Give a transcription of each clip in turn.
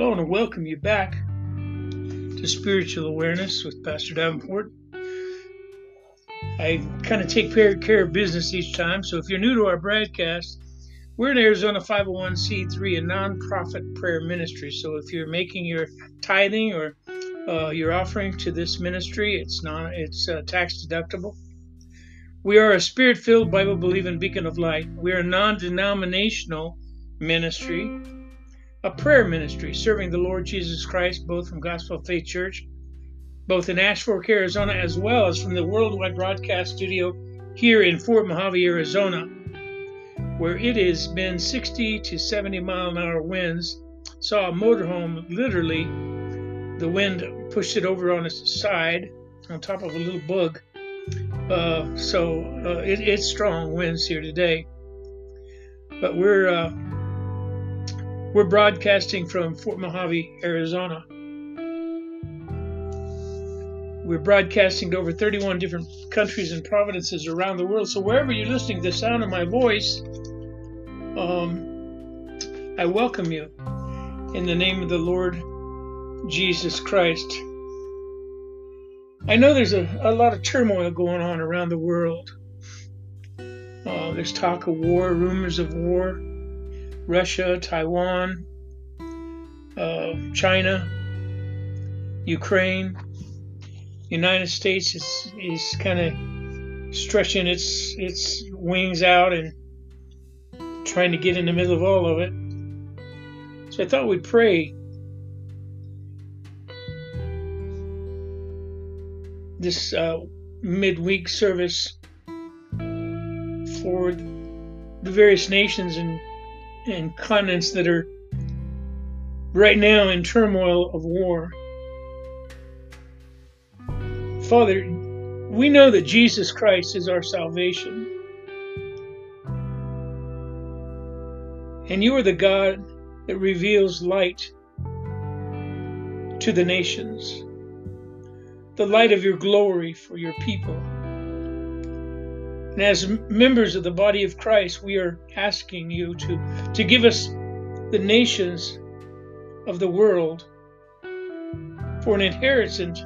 I want to welcome you back to Spiritual Awareness with Pastor Davenport. I kind of take care of business each time, so if you're new to our broadcast, we're in Arizona 501c3, a nonprofit prayer ministry. So if you're making your tithing or uh, your offering to this ministry, it's not it's uh, tax deductible. We are a spirit-filled, Bible-believing beacon of light. We are a non-denominational ministry a prayer ministry serving the Lord Jesus Christ, both from Gospel Faith Church, both in Ash Fork, Arizona, as well as from the worldwide broadcast studio here in Fort Mojave, Arizona, where it has been 60 to 70 mile an hour winds. Saw a motorhome literally, the wind pushed it over on its side on top of a little bug. Uh, so uh, it, it's strong winds here today. But we're uh, we're broadcasting from Fort Mojave, Arizona. We're broadcasting to over 31 different countries and provinces around the world. So wherever you're listening to the sound of my voice, um, I welcome you in the name of the Lord Jesus Christ. I know there's a, a lot of turmoil going on around the world. Uh, there's talk of war, rumors of war. Russia, Taiwan, uh, China, Ukraine. United States is, is kind of stretching its its wings out and trying to get in the middle of all of it. So I thought we'd pray this uh, midweek service for the various nations and and continents that are right now in turmoil of war. Father, we know that Jesus Christ is our salvation. And you are the God that reveals light to the nations, the light of your glory for your people. And as members of the body of Christ, we are asking you to, to give us the nations of the world for an inheritance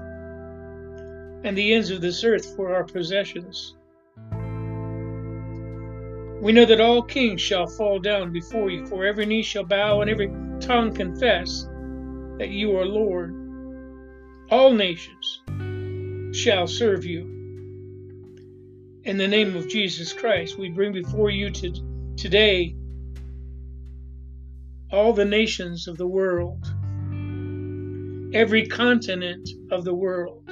and the ends of this earth for our possessions. We know that all kings shall fall down before you, for every knee shall bow and every tongue confess that you are Lord. All nations shall serve you. In the name of Jesus Christ, we bring before you to, today all the nations of the world, every continent of the world,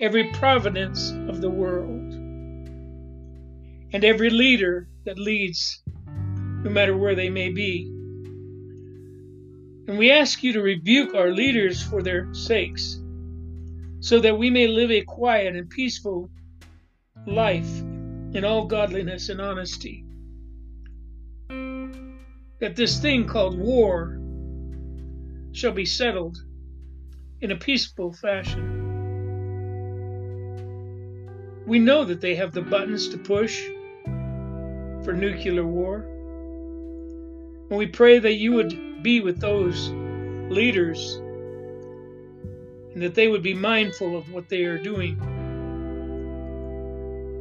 every providence of the world, and every leader that leads, no matter where they may be. And we ask you to rebuke our leaders for their sakes, so that we may live a quiet and peaceful life in all godliness and honesty. That this thing called war shall be settled in a peaceful fashion. We know that they have the buttons to push for nuclear war. And we pray that you would be with those leaders and that they would be mindful of what they are doing.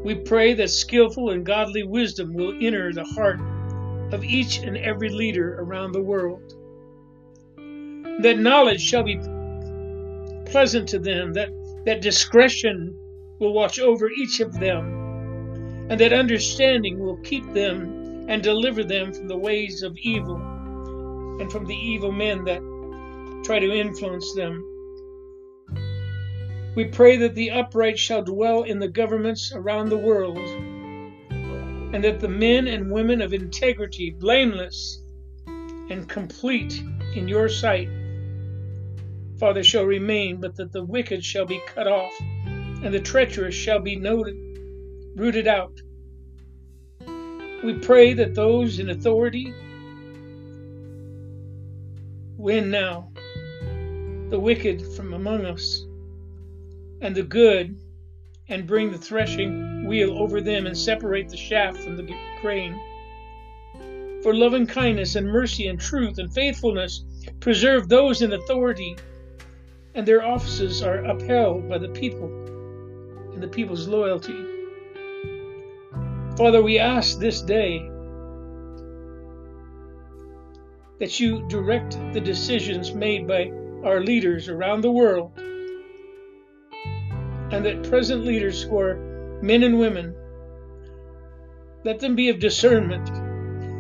We pray that skillful and godly wisdom will enter the heart of each and every leader around the world. That knowledge shall be pleasant to them, that, that discretion will watch over each of them, and that understanding will keep them and deliver them from the ways of evil and from the evil men that try to influence them. We pray that the upright shall dwell in the governments around the world, and that the men and women of integrity, blameless and complete in your sight, Father, shall remain, but that the wicked shall be cut off, and the treacherous shall be noted, rooted out. We pray that those in authority win now the wicked from among us and the good, and bring the threshing wheel over them, and separate the chaff from the grain. For loving kindness and mercy and truth and faithfulness Preserve those in authority, and their offices are upheld by the people and the people's loyalty. Father, we ask this day that you direct the decisions made by our leaders around the world, and that present leaders who are men and women, let them be of discernment,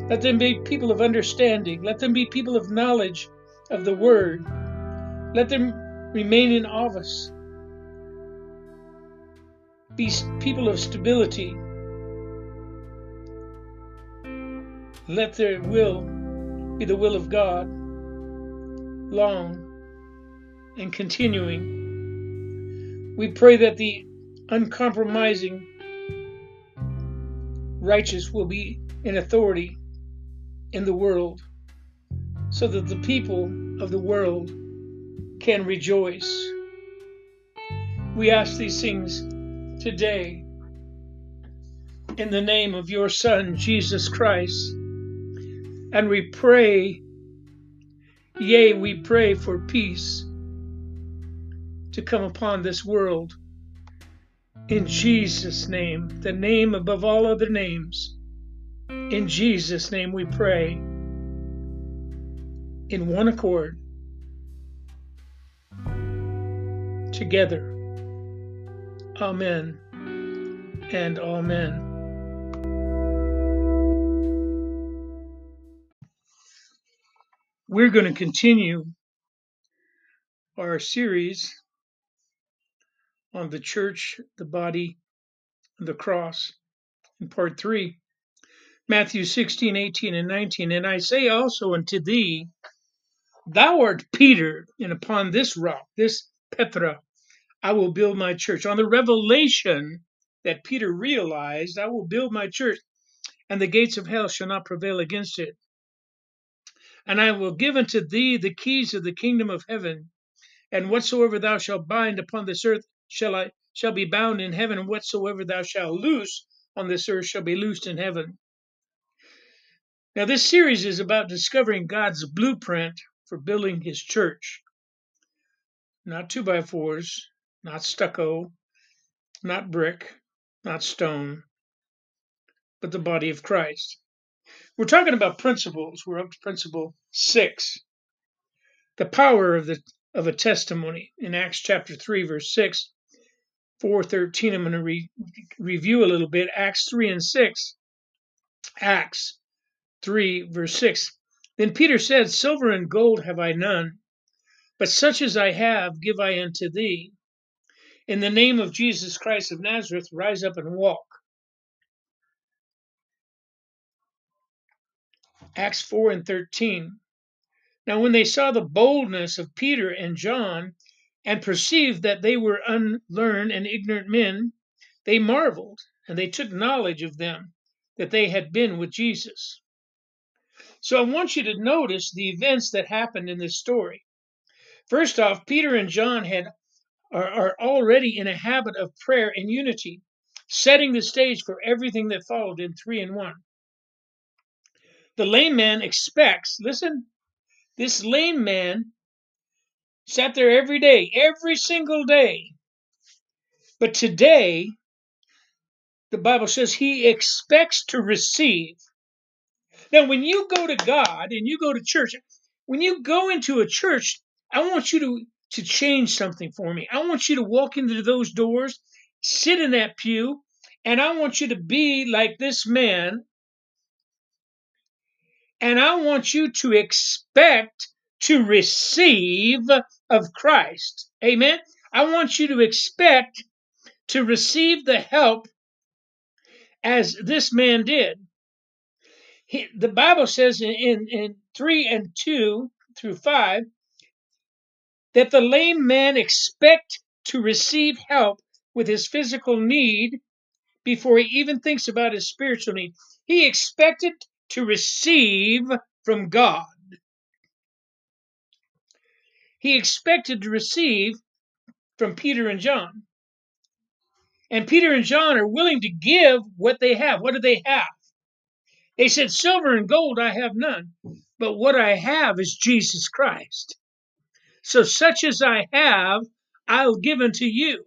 let them be people of understanding, let them be people of knowledge of the word, let them remain in office, be people of stability. Let their will be the will of God, long and continuing. We pray that the uncompromising righteous will be in authority in the world so that the people of the world can rejoice. We ask these things today in the name of your Son, Jesus Christ. And we pray, yea, we pray for peace to come upon this world. In Jesus' name, the name above all other names. In Jesus' name we pray. In one accord. Together. Amen and Amen. We're going to continue our series on the church, the body, and the cross in part 3. Matthew 16, 18, and 19. And I say also unto thee, Thou art Peter, and upon this rock, this Petra, I will build my church. On the revelation that Peter realized, I will build my church, and the gates of hell shall not prevail against it and I will give unto thee the keys of the kingdom of heaven. And whatsoever thou shalt bind upon this earth shall I shall be bound in heaven, and whatsoever thou shalt loose on this earth shall be loosed in heaven. Now, this series is about discovering God's blueprint for building his church. Not two by fours, not stucco, not brick, not stone, but the body of Christ. We're talking about principles. We're up to principle six. The power of the of a testimony in Acts chapter 3, verse 6, 413. I'm going to re- review a little bit. Acts 3 and 6. Acts 3, verse 6. Then Peter said, Silver and gold have I none, but such as I have give I unto thee. In the name of Jesus Christ of Nazareth, rise up and walk. Acts 4 and 13. Now, when they saw the boldness of Peter and John, and perceived that they were unlearned and ignorant men, they marveled, and they took knowledge of them that they had been with Jesus. So I want you to notice the events that happened in this story. First off, Peter and John had are, are already in a habit of prayer and unity, setting the stage for everything that followed in 3 and 1. The lame man expects, listen, this lame man sat there every day, every single day. But today, the Bible says he expects to receive. Now, when you go to God and you go to church, when you go into a church, I want you to, to change something for me. I want you to walk into those doors, sit in that pew, and I want you to be like this man and I want you to expect to receive of Christ. Amen. I want you to expect to receive the help as this man did. He, the Bible says in, in, in 3 and 2 through 5 that the lame man expect to receive help with his physical need before he even thinks about his spiritual need. He expected to receive from God. He expected to receive from Peter and John. And Peter and John are willing to give what they have. What do they have? They said, Silver and gold I have none. but what I have is Jesus Christ. So such as I have, I'll give unto you.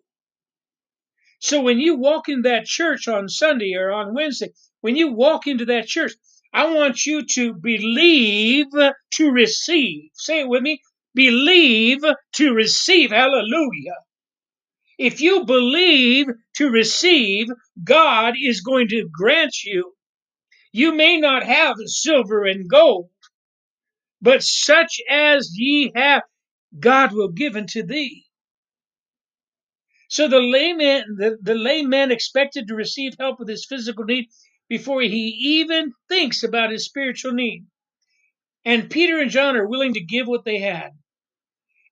So when you walk in that church on Sunday or on Wednesday, when you walk into that church, I want you to believe to receive. Say it with me. Believe to receive. Hallelujah. If you believe to receive, God is going to grant you. You may not have silver and gold, but such as ye have, God will give unto thee. So the layman, the, the layman expected to receive help with his physical need before he even thinks about his spiritual need. And Peter and John are willing to give what they had.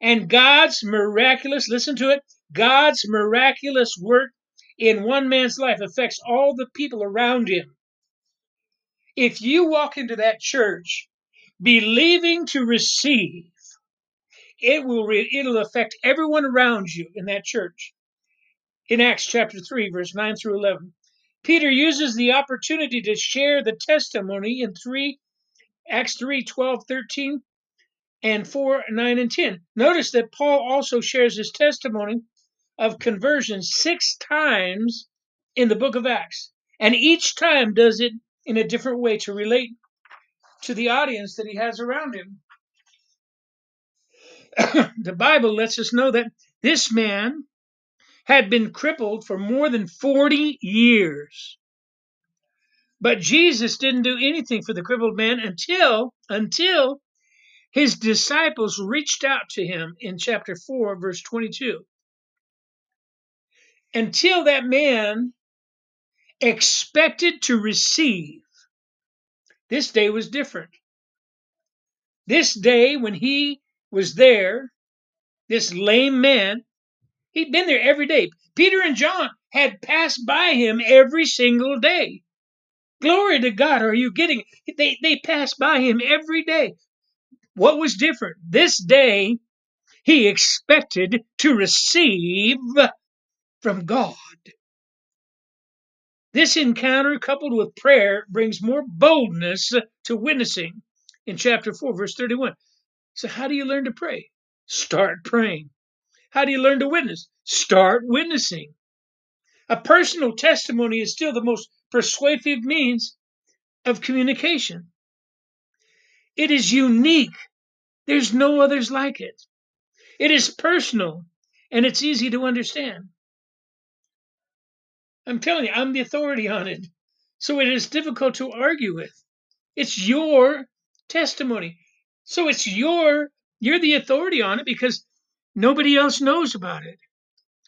And God's miraculous, listen to it, God's miraculous work in one man's life affects all the people around him. If you walk into that church believing to receive, it will re- it'll affect everyone around you in that church. In Acts chapter 3 verse 9 through 11, Peter uses the opportunity to share the testimony in 3 Acts 3 12 13 and 4 9 and 10. Notice that Paul also shares his testimony of conversion 6 times in the book of Acts, and each time does it in a different way to relate to the audience that he has around him. the Bible lets us know that this man had been crippled for more than 40 years. But Jesus didn't do anything for the crippled man until until his disciples reached out to him in chapter 4 verse 22. Until that man expected to receive. This day was different. This day when he was there, this lame man, he'd been there every day. Peter and John had passed by him every single day. Glory to God. Are you getting? They, they passed by him every day. What was different? This day, he expected to receive from God. This encounter, coupled with prayer, brings more boldness to witnessing in chapter 4, verse 31. So, how do you learn to pray? Start praying. How do you learn to witness? Start witnessing. A personal testimony is still the most persuasive means of communication. It is unique. There's no others like it. It is personal and it's easy to understand. I'm telling you, I'm the authority on it. So it is difficult to argue with. It's your testimony. So it's your, you're the authority on it because nobody else knows about it.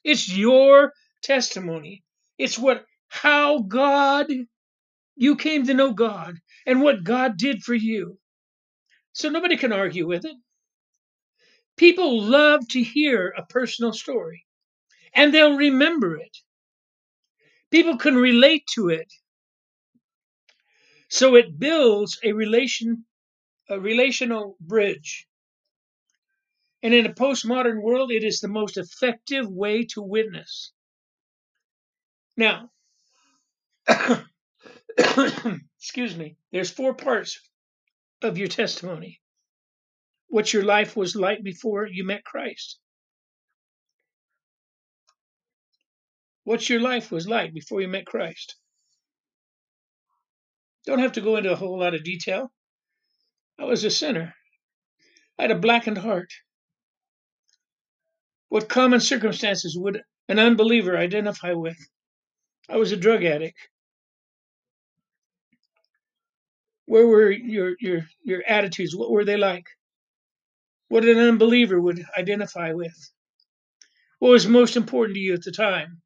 It's your testimony. It's what, how God, you came to know God and what God did for you. So nobody can argue with it. People love to hear a personal story and they'll remember it. People can relate to it. So it builds a relation, a relational bridge. And in a postmodern world, it is the most effective way to witness. Now, excuse me, there's four parts of your testimony. What your life was like before you met Christ. What your life was like before you met Christ. Don't have to go into a whole lot of detail. I was a sinner. I had a blackened heart. What common circumstances would an unbeliever identify with? I was a drug addict. Where were your your your attitudes? What were they like? What an unbeliever would identify with? What was most important to you at the time?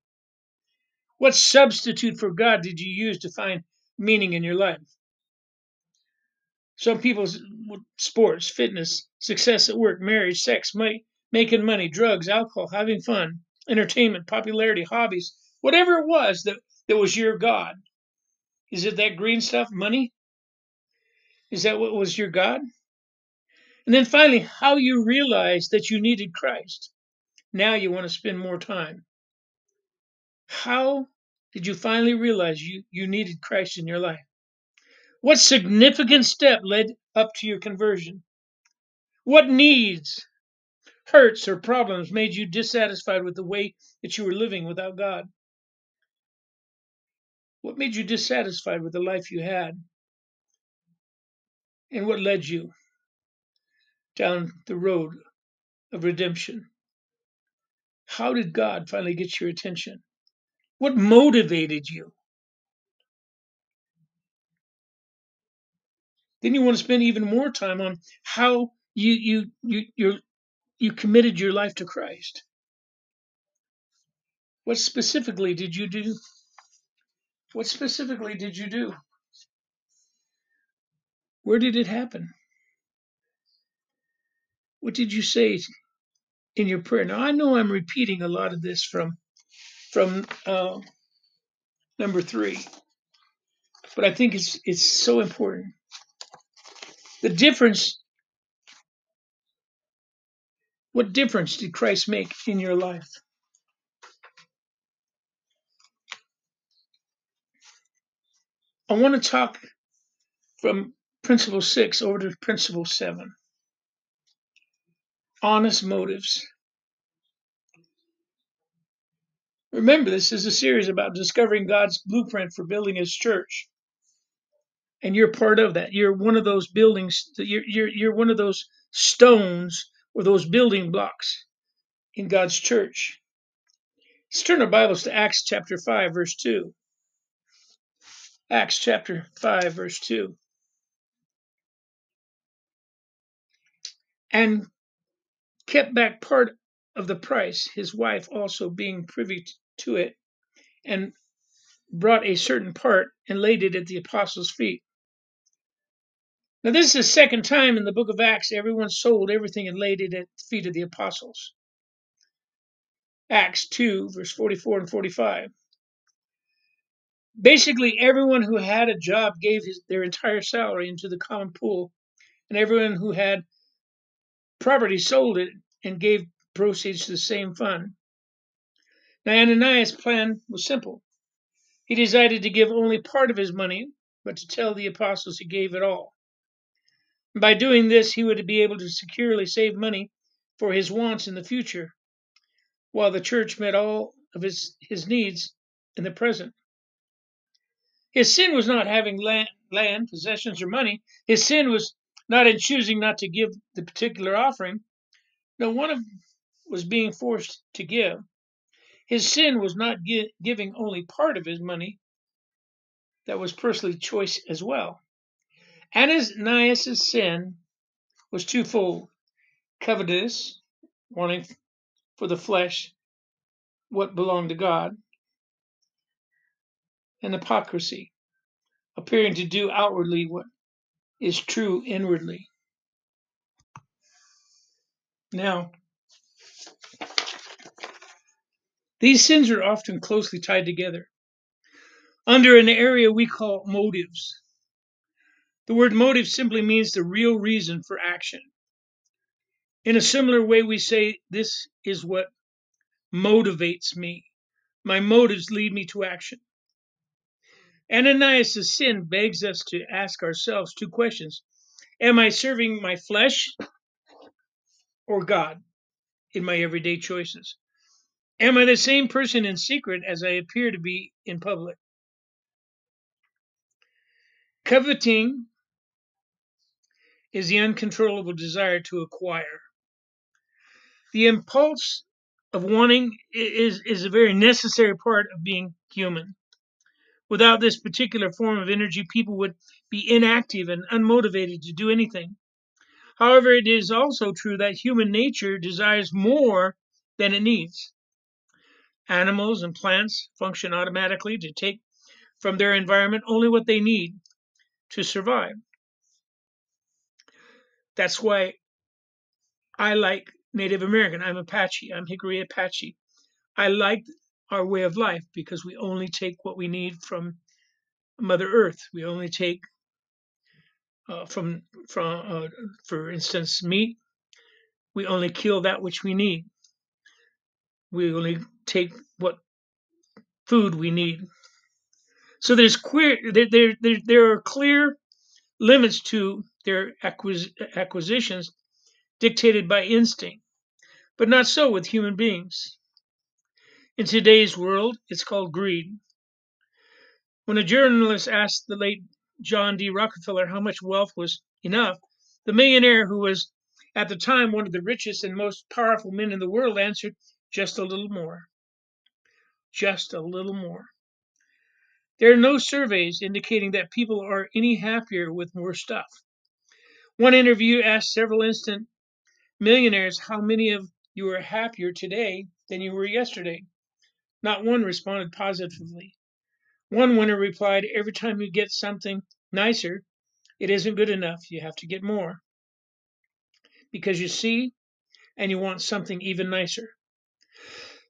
What substitute for God did you use to find meaning in your life? Some people's sports, fitness, success at work, marriage, sex, money, making money, drugs, alcohol, having fun, entertainment, popularity, hobbies, whatever it was that, that was your God. Is it that green stuff, money? Is that what was your God? And then finally, how you realized that you needed Christ. Now you want to spend more time. How did you finally realize you, you needed Christ in your life? What significant step led up to your conversion? What needs, hurts, or problems made you dissatisfied with the way that you were living without God? What made you dissatisfied with the life you had? And what led you down the road of redemption? How did God finally get your attention? What motivated you? Then you want to spend even more time on how you you you you you committed your life to Christ. What specifically did you do? What specifically did you do? Where did it happen? What did you say in your prayer? Now I know I'm repeating a lot of this from from uh, number three, but I think it's it's so important. The difference. What difference did Christ make in your life? I want to talk from principle six over to principle seven. Honest motives. Remember, this is a series about discovering God's blueprint for building His church, and you're part of that. You're one of those buildings. You're you're you're one of those stones or those building blocks in God's church. Let's turn our Bibles to Acts chapter five, verse two. Acts chapter 5, verse 2. And kept back part of the price, his wife also being privy to it, and brought a certain part and laid it at the apostles' feet. Now, this is the second time in the book of Acts everyone sold everything and laid it at the feet of the apostles. Acts 2, verse 44 and 45 basically everyone who had a job gave his, their entire salary into the common pool, and everyone who had property sold it and gave proceeds to the same fund. Now Ananias' plan was simple. He decided to give only part of his money, but to tell the apostles he gave it all. By doing this, he would be able to securely save money for his wants in the future, while the church met all of his, his needs in the present. His sin was not having land, land, possessions, or money. His sin was not in choosing not to give the particular offering. No, one of was being forced to give. His sin was not gi- giving only part of his money. That was personally choice as well. Ananias' sin was twofold covetous, wanting for the flesh what belonged to God, and hypocrisy, appearing to do outwardly what is true inwardly. Now, these sins are often closely tied together under an area we call motives. The word motive simply means the real reason for action. In a similar way, we say, This is what motivates me. My motives lead me to action. Ananias' sin begs us to ask ourselves two questions Am I serving my flesh or God in my everyday choices? Am I the same person in secret as I appear to be in public? Coveting is the uncontrollable desire to acquire. The impulse of wanting is, is a very necessary part of being human. Without this particular form of energy, people would be inactive and unmotivated to do anything. However, it is also true that human nature desires more than it needs. Animals and plants function automatically to take from their environment only what they need to survive. That's why I like Native American. I'm Apache. I'm Jicarilla Apache. I like our way of life because we only take what we need from Mother Earth. We only take uh, from from uh, for instance meat. We only kill that which we need. We only take what food we need. So there's queer there there there, there are clear limits to their acquis- acquisitions dictated by instinct, but not so with human beings. In today's world, it's called greed. When a journalist asked the late John D. Rockefeller how much wealth was enough, the millionaire, who was at the time one of the richest and most powerful men in the world, answered, just a little more. Just a little more. There are no surveys indicating that people are any happier with more stuff. One interview asked several instant millionaires how many of you are happier today than you were yesterday. Not one responded positively. One winner replied, Every time you get something nicer, it isn't good enough. You have to get more. Because you see, and you want something even nicer.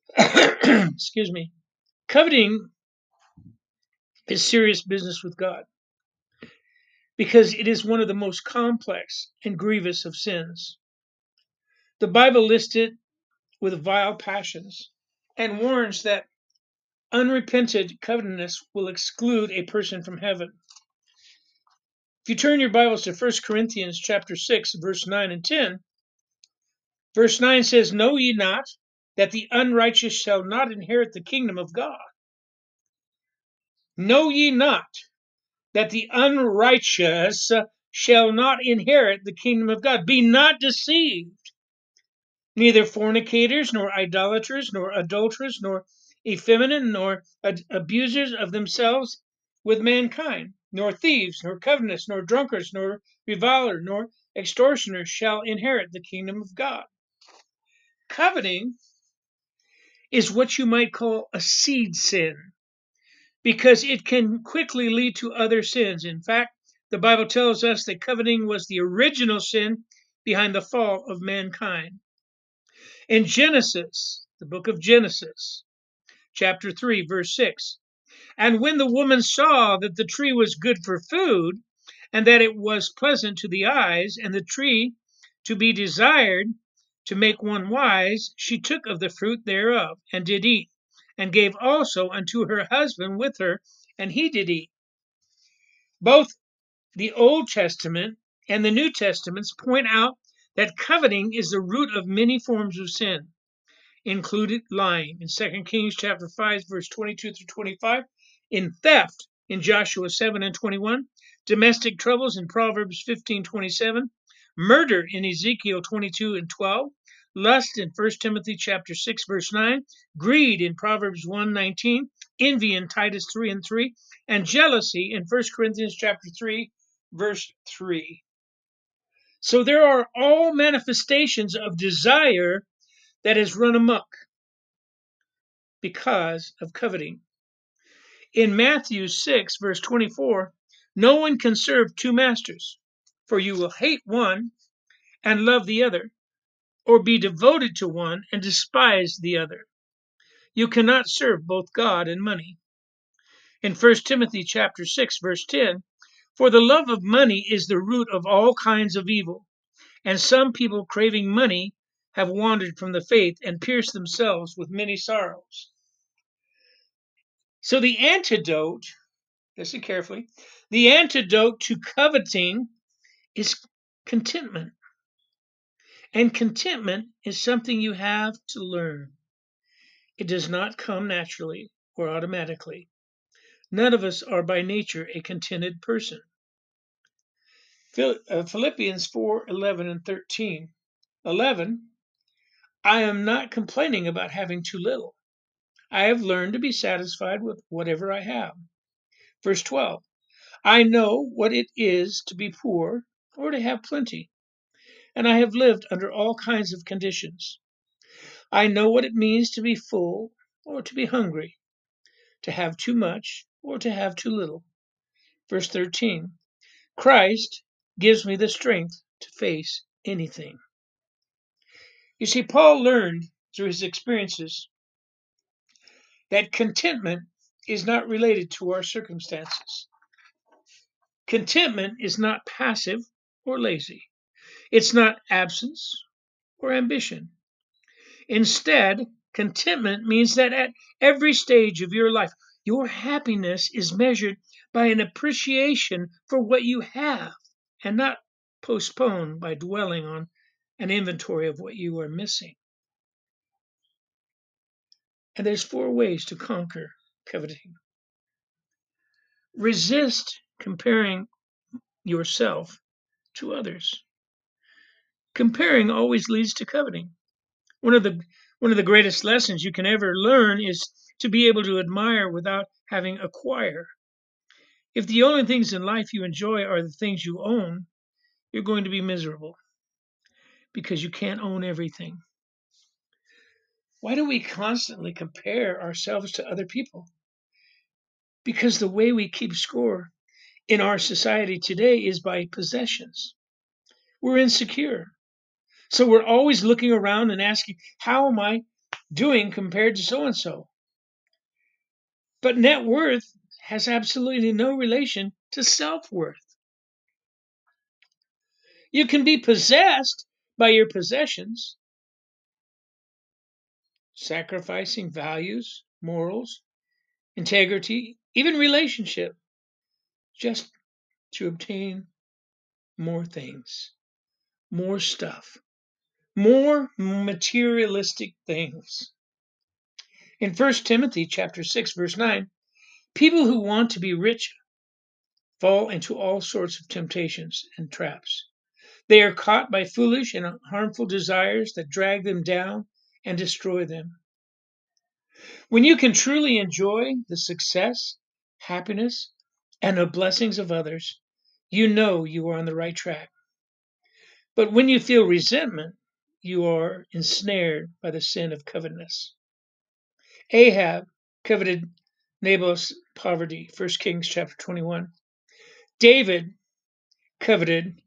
Excuse me. Coveting is serious business with God because it is one of the most complex and grievous of sins. The Bible lists it with vile passions and warns that unrepented covetousness will exclude a person from heaven. If you turn your Bibles to 1 Corinthians chapter 6 verse 9 and 10, verse 9 says, "Know ye not that the unrighteous shall not inherit the kingdom of God?" Know ye not that the unrighteous shall not inherit the kingdom of God? Be not deceived. Neither fornicators, nor idolaters, nor adulterers, nor effeminate, nor ad- abusers of themselves with mankind, nor thieves, nor covetous, nor drunkards, nor revilers, nor extortioners shall inherit the kingdom of God. Coveting is what you might call a seed sin because it can quickly lead to other sins. In fact, the Bible tells us that coveting was the original sin behind the fall of mankind. In Genesis, the book of Genesis, chapter 3, verse 6, and when the woman saw that the tree was good for food, and that it was pleasant to the eyes, and the tree to be desired to make one wise, she took of the fruit thereof, and did eat and gave also unto her husband with her, and he did eat. Both the Old Testament and the New Testaments point out that coveting is the root of many forms of sin, included lying in 2 Kings chapter 5 verse 22 through 25, in theft in Joshua 7 and 21, domestic troubles in Proverbs 15:27, murder in Ezekiel 22 and 12, lust in 1 Timothy chapter 6 verse 9, greed in Proverbs 1:19, envy in Titus 3 and 3, and jealousy in 1 Corinthians chapter 3 verse 3. So there are all manifestations of desire that has run amok because of coveting. In Matthew 6 verse 24, no one can serve two masters, for you will hate one and love the other, or be devoted to one and despise the other. You cannot serve both God and money. In 1 Timothy chapter 6 verse 10, for the love of money is the root of all kinds of evil, and some people craving money have wandered from the faith and pierced themselves with many sorrows. So the antidote, listen carefully, the antidote to coveting is contentment. And contentment is something you have to learn. It does not come naturally or automatically. None of us are by nature a contented person. uh, Philippians 4 11 and 13. 11. I am not complaining about having too little. I have learned to be satisfied with whatever I have. Verse 12. I know what it is to be poor or to have plenty and I have lived under all kinds of conditions. I know what it means to be full or to be hungry, to have too much or to have too little. Verse 13 Christ gives me the strength to face anything. You see, Paul learned through his experiences that contentment is not related to our circumstances. Contentment is not passive or lazy. It's not absence or ambition. Instead, contentment means that at every stage of your life, your happiness is measured by an appreciation for what you have and not postponed by dwelling on an inventory of what you are missing. And there's four ways to conquer coveting. Resist comparing yourself to others. Comparing always leads to coveting. One of the one of the greatest lessons you can ever learn is to be able to admire without having acquire. If the only things in life you enjoy are the things you own, you're going to be miserable because you can't own everything. Why do we constantly compare ourselves to other people? Because the way we keep score in our society today is by possessions. We're insecure. So we're always looking around and asking, how am I doing compared to so and so? But net worth has absolutely no relation to self worth. You can be possessed by your possessions, sacrificing values, morals, integrity, even relationship, just to obtain more things, more stuff, more materialistic things. In 1 Timothy chapter 6 verse 9, people who want to be rich fall into all sorts of temptations and traps. They are caught by foolish and harmful desires that drag them down and destroy them. When you can truly enjoy the success, happiness, and the blessings of others, you know you are on the right track. But when you feel resentment, you are ensnared by the sin of covetousness. Ahab coveted Naboth's poverty, 1 Kings chapter 21. David coveted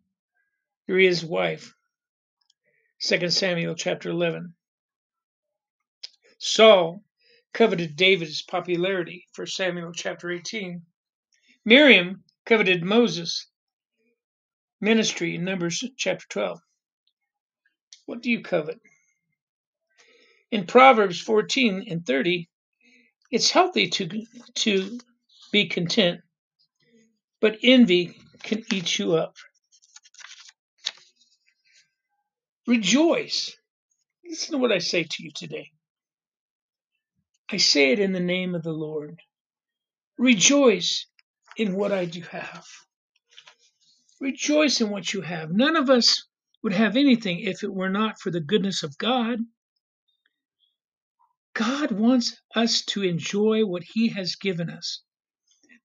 Uriah's wife. 2 Samuel chapter 11. Saul coveted David's popularity. 1 Samuel chapter 18. Miriam coveted Moses' ministry in Numbers chapter 12. What do you covet? In Proverbs 14 and 30, it's healthy to, to be content, but envy can eat you up. Rejoice. Listen to what I say to you today. I say it in the name of the Lord. Rejoice in what I do have. Rejoice in what you have. None of us would have anything if it were not for the goodness of God. God wants us to enjoy what He has given us.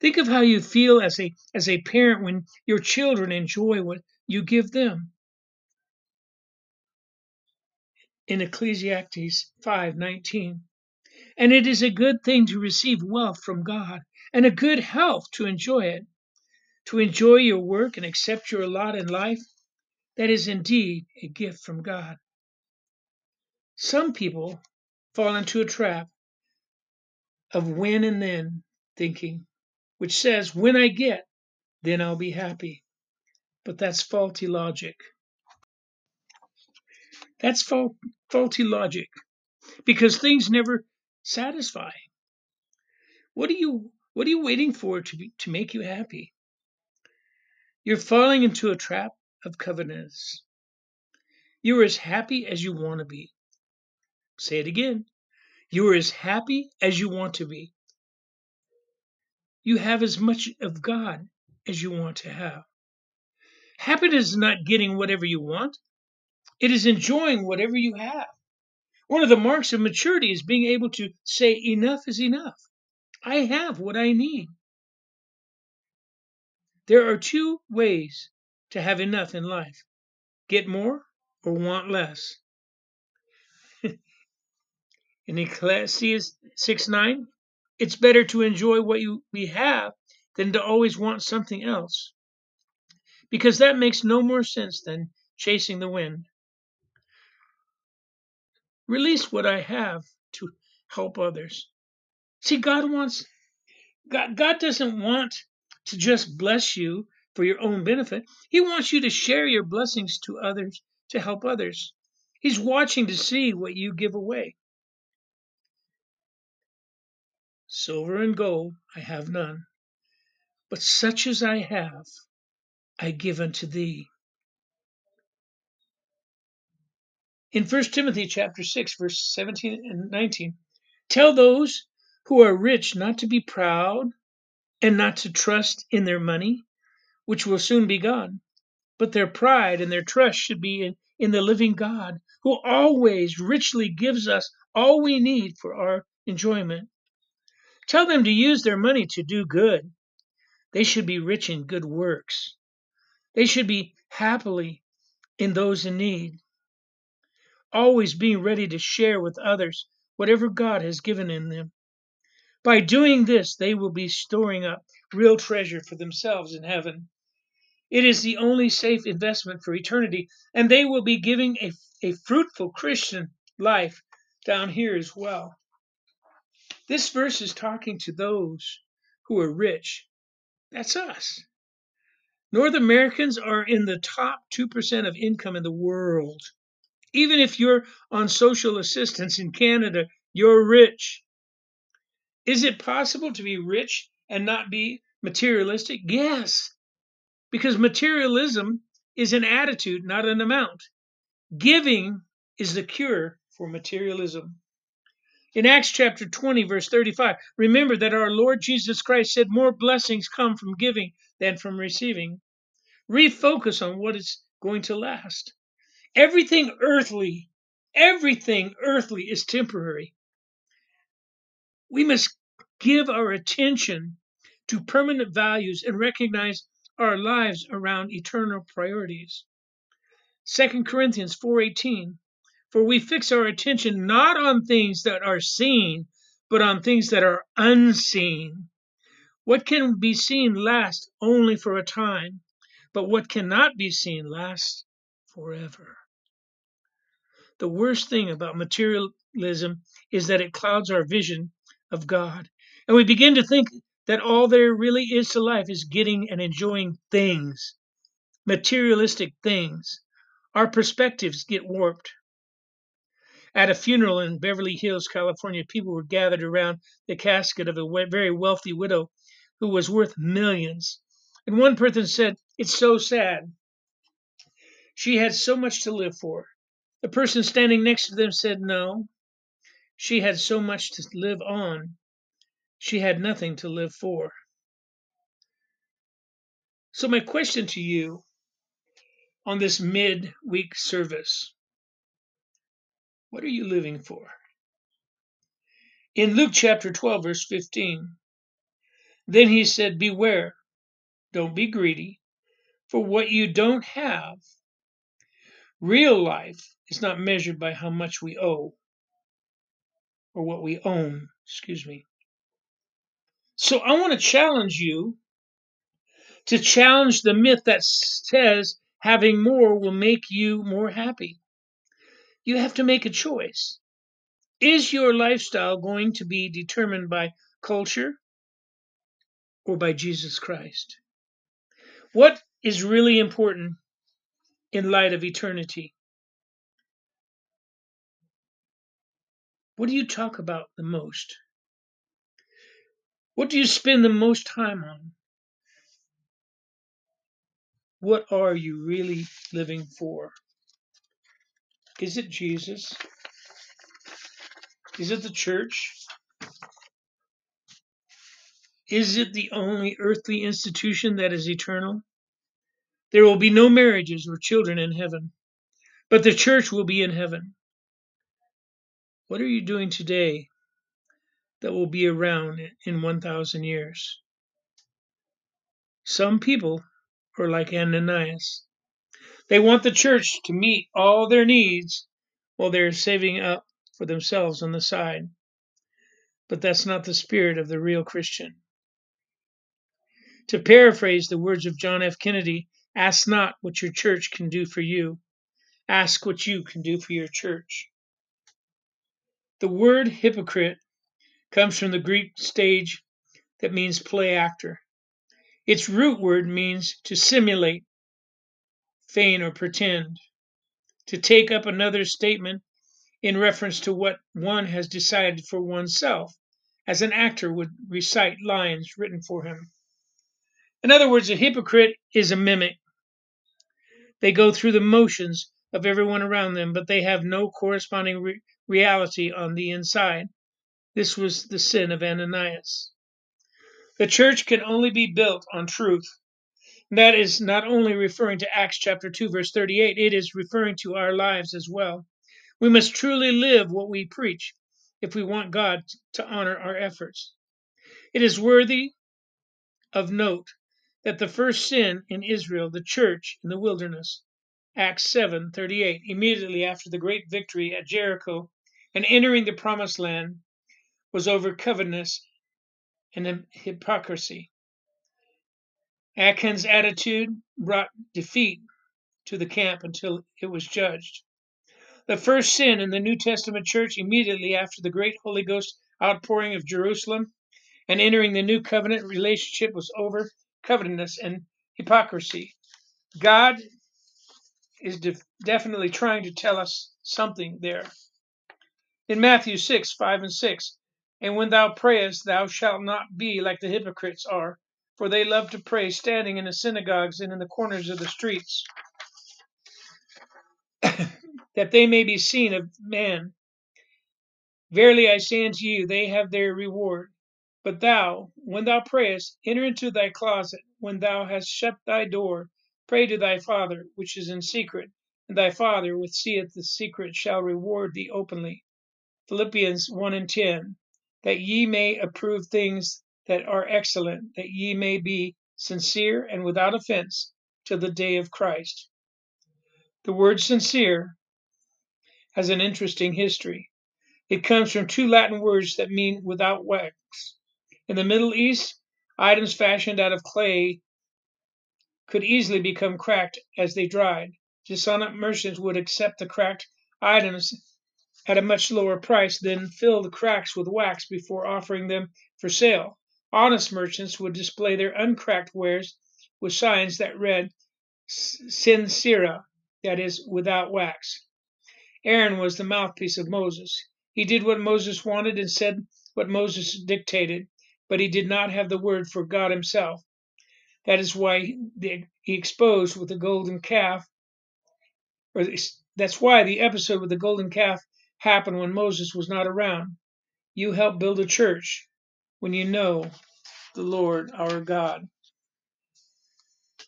Think of how you feel as a as a parent when your children enjoy what you give them. in Ecclesiastes 5:19. And it is a good thing to receive wealth from God and a good health to enjoy it. To enjoy your work and accept your lot in life, that is indeed a gift from God. Some people fall into a trap of when and then thinking, which says, when I get, then I'll be happy. But that's faulty logic. That's fault, faulty logic because things never satisfy. What are you what are you waiting for to be, to make you happy? You're falling into a trap of covetousness. You're as happy as you want to be. Say it again. You are as happy as you want to be. You have as much of God as you want to have. Happiness is not getting whatever you want. It is enjoying whatever you have. One of the marks of maturity is being able to say, enough is enough. I have what I need. There are two ways to have enough in life get more or want less. In Ecclesiastes 6 9, it's better to enjoy what you, we have than to always want something else. Because that makes no more sense than chasing the wind. Release what I have to help others. See, God wants, God, God doesn't want to just bless you for your own benefit. He wants you to share your blessings to others to help others. He's watching to see what you give away. Silver and gold I have none, but such as I have, I give unto thee. In 1 Timothy chapter 6 verse 17 and 19, tell those who are rich not to be proud and not to trust in their money, which will soon be gone, but their pride and their trust should be in, in the living God, who always richly gives us all we need for our enjoyment. Tell them to use their money to do good. They should be rich in good works. They should be happily in those in need, always being ready to share with others whatever God has given in them. By doing this, they will be storing up real treasure for themselves in heaven. It is the only safe investment for eternity, and they will be giving a, a fruitful Christian life down here as well. This verse is talking to those who are rich. That's us. North Americans are in the top 2% of income in the world. Even if you're on social assistance in Canada, you're rich. Is it possible to be rich and not be materialistic? Yes, because materialism is an attitude, not an amount. Giving is the cure for materialism. In Acts chapter 20, verse 35, remember that our Lord Jesus Christ said more blessings come from giving than from receiving. Refocus on what is going to last. Everything earthly, everything earthly is temporary. We must give our attention to permanent values and recognize our lives around eternal priorities. 2 Corinthians 4:18 For we fix our attention not on things that are seen, but on things that are unseen. What can be seen lasts only for a time, but what cannot be seen lasts forever. The worst thing about materialism is that it clouds our vision of God, and we begin to think that all there really is to life is getting and enjoying things, materialistic things. Our perspectives get warped. At a funeral in Beverly Hills, California, people were gathered around the casket of a very wealthy widow who was worth millions. And one person said, It's so sad. She had so much to live for. The person standing next to them said, No. She had so much to live on. She had nothing to live for. So, my question to you on this mid-week service. What are you living for? In Luke chapter 12, verse 15, then he said, Beware, don't be greedy, for what you don't have. Real life is not measured by how much we owe or what we own, excuse me. So I want to challenge you to challenge the myth that says having more will make you more happy. You have to make a choice. Is your lifestyle going to be determined by culture or by Jesus Christ? What is really important in light of eternity? What do you talk about the most? What do you spend the most time on? What are you really living for? Is it Jesus? Is it the church? Is it the only earthly institution that is eternal? There will be no marriages or children in heaven, but the church will be in heaven. What are you doing today that will be around in 1,000 years? Some people are like Ananias. They want the church to meet all their needs while they're saving up for themselves on the side. But that's not the spirit of the real Christian. To paraphrase the words of John F. Kennedy, ask not what your church can do for you, ask what you can do for your church. The word hypocrite comes from the Greek stage that means play actor. Its root word means to simulate, feign, or pretend, to take up another statement in reference to what one has decided for oneself, as an actor would recite lines written for him. In other words, a hypocrite is a mimic. They go through the motions of everyone around them, but they have no corresponding re- reality on the inside. This was the sin of Ananias. The church can only be built on truth. That is not only referring to Acts chapter 2 verse 38, it is referring to our lives as well. We must truly live what we preach if we want God to honor our efforts. It is worthy of note that the first sin in Israel, the church in the wilderness, Acts 7:38, immediately after the great victory at Jericho and entering the promised land, was over covetousness and hypocrisy. Achan's attitude brought defeat to the camp until it was judged. The first sin in the New Testament church immediately after the great Holy Ghost outpouring of Jerusalem and entering the new covenant relationship was over covetousness and hypocrisy. God is def- definitely trying to tell us something there. In Matthew 6, 5 and 6, and when thou prayest, thou shalt not be like the hypocrites are, for they love to pray standing in the synagogues and in the corners of the streets, that they may be seen of men. Verily I say unto you, they have their reward. But thou, when thou prayest, enter into thy closet. When thou hast shut thy door, pray to thy Father which is in secret, and thy Father which seeth the secret shall reward thee openly. Philippians 1 and 10. That ye may approve things that are excellent, that ye may be sincere and without offense till the day of Christ. The word sincere has an interesting history. It comes from two Latin words that mean without wax. In the Middle East, items fashioned out of clay could easily become cracked as they dried. Dishonest merchants would accept the cracked items at a much lower price, then fill the cracks with wax before offering them for sale. Honest merchants would display their uncracked wares with signs that read sincera, that is, without wax. Aaron was the mouthpiece of Moses. He did what Moses wanted and said what Moses dictated, but he did not have the word for God himself. That is why he exposed with the golden calf, or that's why the episode with the golden calf happened when Moses was not around. You help build a church when you know the Lord our God.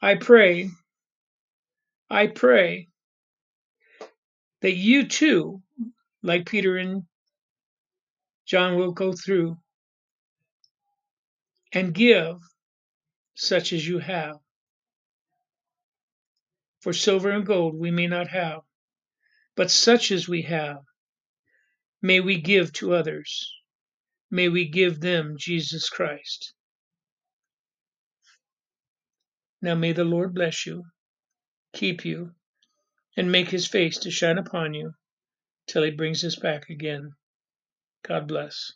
I pray, I pray that you too, like Peter and John, will go through and give such as you have. For silver and gold we may not have, but such as we have may we give to others. May we give them Jesus Christ. Now may the Lord bless you, keep you, and make his face to shine upon you till he brings us back again. God bless.